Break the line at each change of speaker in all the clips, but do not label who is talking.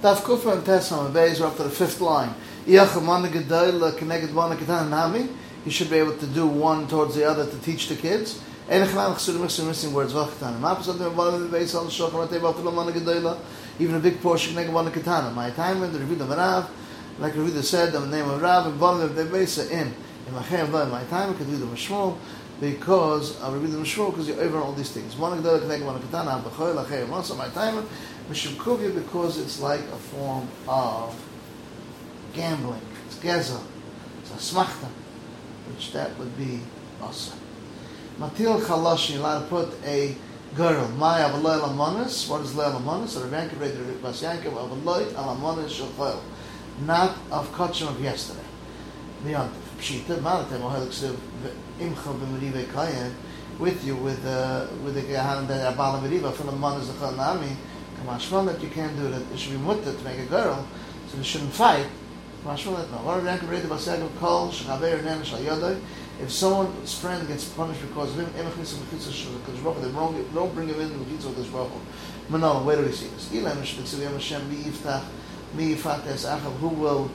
Daf Kufa and Tesam and Beis are up to the fifth line. You should be able to do one towards the other to teach the kids. Missing words Even a big portion. My time in the Review of Rav, like Review said, the name of Rav and Bana Dem Beis in. In my time could do the Mishmol because of the Mishmol because you're over all these things. Mana Gedayla Keneged Mana Ketan. Am B'choy Lachem. Also my time Mishum Kuvya because it's like a form of gambling. It's gezel. It's a smachta, which that would be also. Matil chalash, you're allowed to put a girl. Maya avaloy alamonis. What is loy alamonis? Or read the Bas Yankiv avaloy alamonis shalchoil. Not of kachim of yesterday. Beyond pshita, malatem ohel ksiv imcha b'merive kayen with you with uh, with the gahan that abala meriva from the manas the nami. Kamashmal that you can't do that. It should be mutta to make a girl, so they shouldn't fight. Kamashmal that no. What Rav read the Bas Yankiv kol shachaver nen shal yodai. If someone's friend gets punished because of him, they don't, don't bring him in the Mechitza of this Baruch Manala, where do we see this? Ilam Shvitzivim Hashem mi yiftach, mi yifates Achav, who will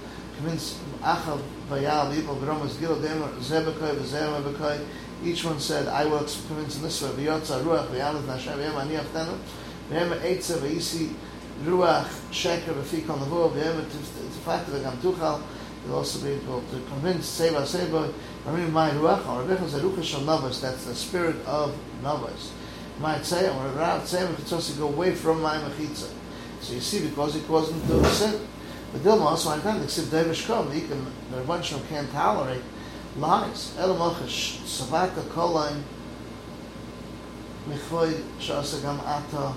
each one said, I will convince in this way, will also be able to convince Zerucha Navas, that's the spirit of Navas. Might say, or Rav could also go away from my Mechitza. So you see, because it wasn't the sin. But Dilma also, I can't accept David Shkom, he can, the can't tolerate lies. Elam Achash, Savaka Kolain, Michvoid Shasagam Ata,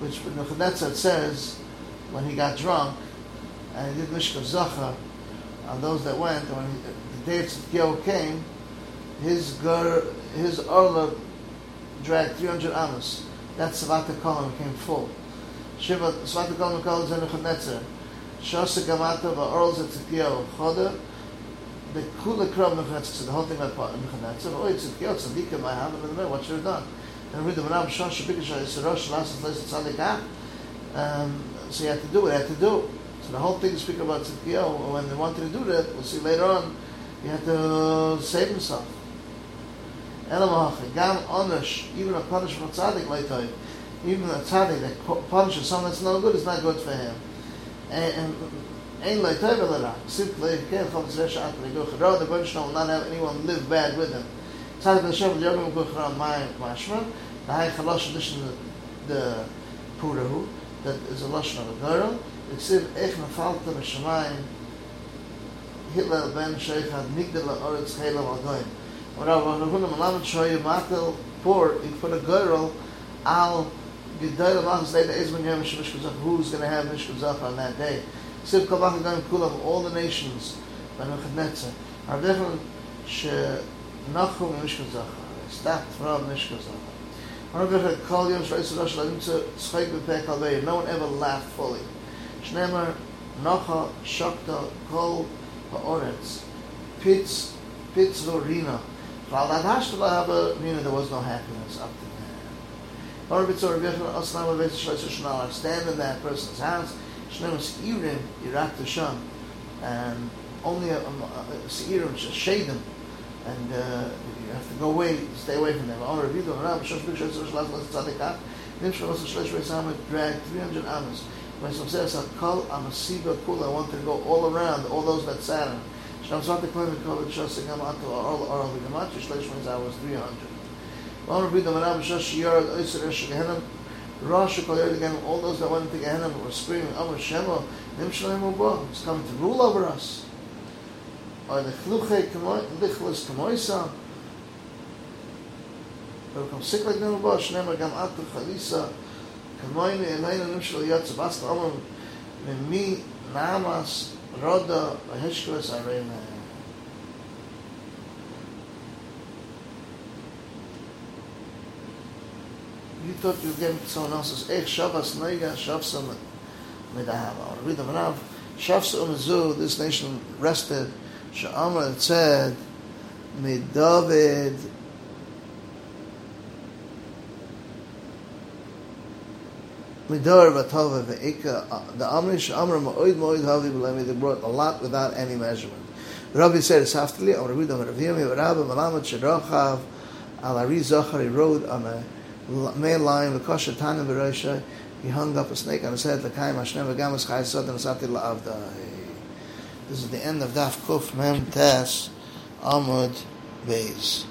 which Nebuchadnezzar says, when he got drunk, and he did Mishkav Zachar on those that went, and when he, the day of Tzidkiyahu came, his gur, his Orla dragged 300 amos. That Savata Kolam became full. Shiva, Kolam Kolam is in Nebuchadnezzar. Shosa Gamata, the Orls of Choda, the Kula Krav Nebuchadnezzar, the whole thing about Nebuchadnezzar, oh, Tzidkiyahu, Tzadika, my hand in the middle, what should have done? And read the Manam Shosh, Bikasha, Yisirosh, Last Place, Tzadika. Um, so you had to do what you had to do. So the whole thing is speaking about Tzidkiyahu, when they wanted to do that, we'll see later on, he had to save himself. Elamach, Gam Onush, even a punishment tzaddik later, even a tzaddik that punishes someone that's no good is not good for him. And Ein Loi Tov Elera, simply, Ken Chol Tzveh Sha'at V'Nigu Charo, the Bunch will not have anyone live bad with him. Tzaddik L'Shem L'Yogim Gu Charo Mai Mashma, the High Chalosh edition, the Purahu, that is a Lashon of a girl, Eksiv Ech Nefalta B'Shamayim, Hitler Ben Sheichad Migdal Oretz Heilam Adoyim. When Rav Ravuna Malamed Shoyu Matel poor, he put a girl al Gedayla Machas Day Ezman Yom Shemish Kuzach, who's going to have Mish Kuzach on that day. Siv Kabach Adoyim Kulam, all the nations, Ben Mechadnetza, are different she Nachum Mish Kuzach, stacked from Mish Kuzach. No one ever laughed fully. Shnemer Nocha Shokta Kol Ha'oretz. Pitz Pitz Lorina While that Hashtalah have a there was no happiness up to stand in that person's house Seirim and only a, a, a Seirim Shadim and uh, you have to go away, stay away from them. Or Rabbi Domarab, Shosh Bik Shosh Las Las Tzadikah, Nim Shosh Shosh Shosh Shosh dragged 300 amos. When some says, Kol Amasiba Kula, I wanted to go all around, all those that sat. Shnam Zvat the Kohen Kol Shosh Sigam Ato, Or Or Or Vigamat, Shosh Shosh hours 300. All those that went into Gehenim were screaming, Amar Shema, Nim Shalem Ubo, it's coming to rule over us. Or the Chluche Lichlis Kamoisa, they become sick like them about Shnemer Gam Atu Chalisa Kamoini Elayna Nimshal Yatsa Basta Omar Mimi Namas Roda Vaheshkwas Arena You thought you were getting someone else's Ech Shabbos Noiga Shavsa Medahava or read the Rav Shavsa Umazu this nation rested. Sha'amar it said David. Midor Vatova Ve'ika, the Amrish Amr Ma'oid Ma'oid Havi B'Lemi, they brought a lot without any measurement. Rabbi said, Saftali, Amr Rebbe Raviyami, Rabbi Malamat Sherochav, Al Ari Zohar, he rode on a lion, V'kosha Tanim B'Rosha, he hung up a snake on his head, L'kaim Hashem V'gamas Chai Asati La'avda. This is the end of Daf Kuf Mem Tes Amud Beis.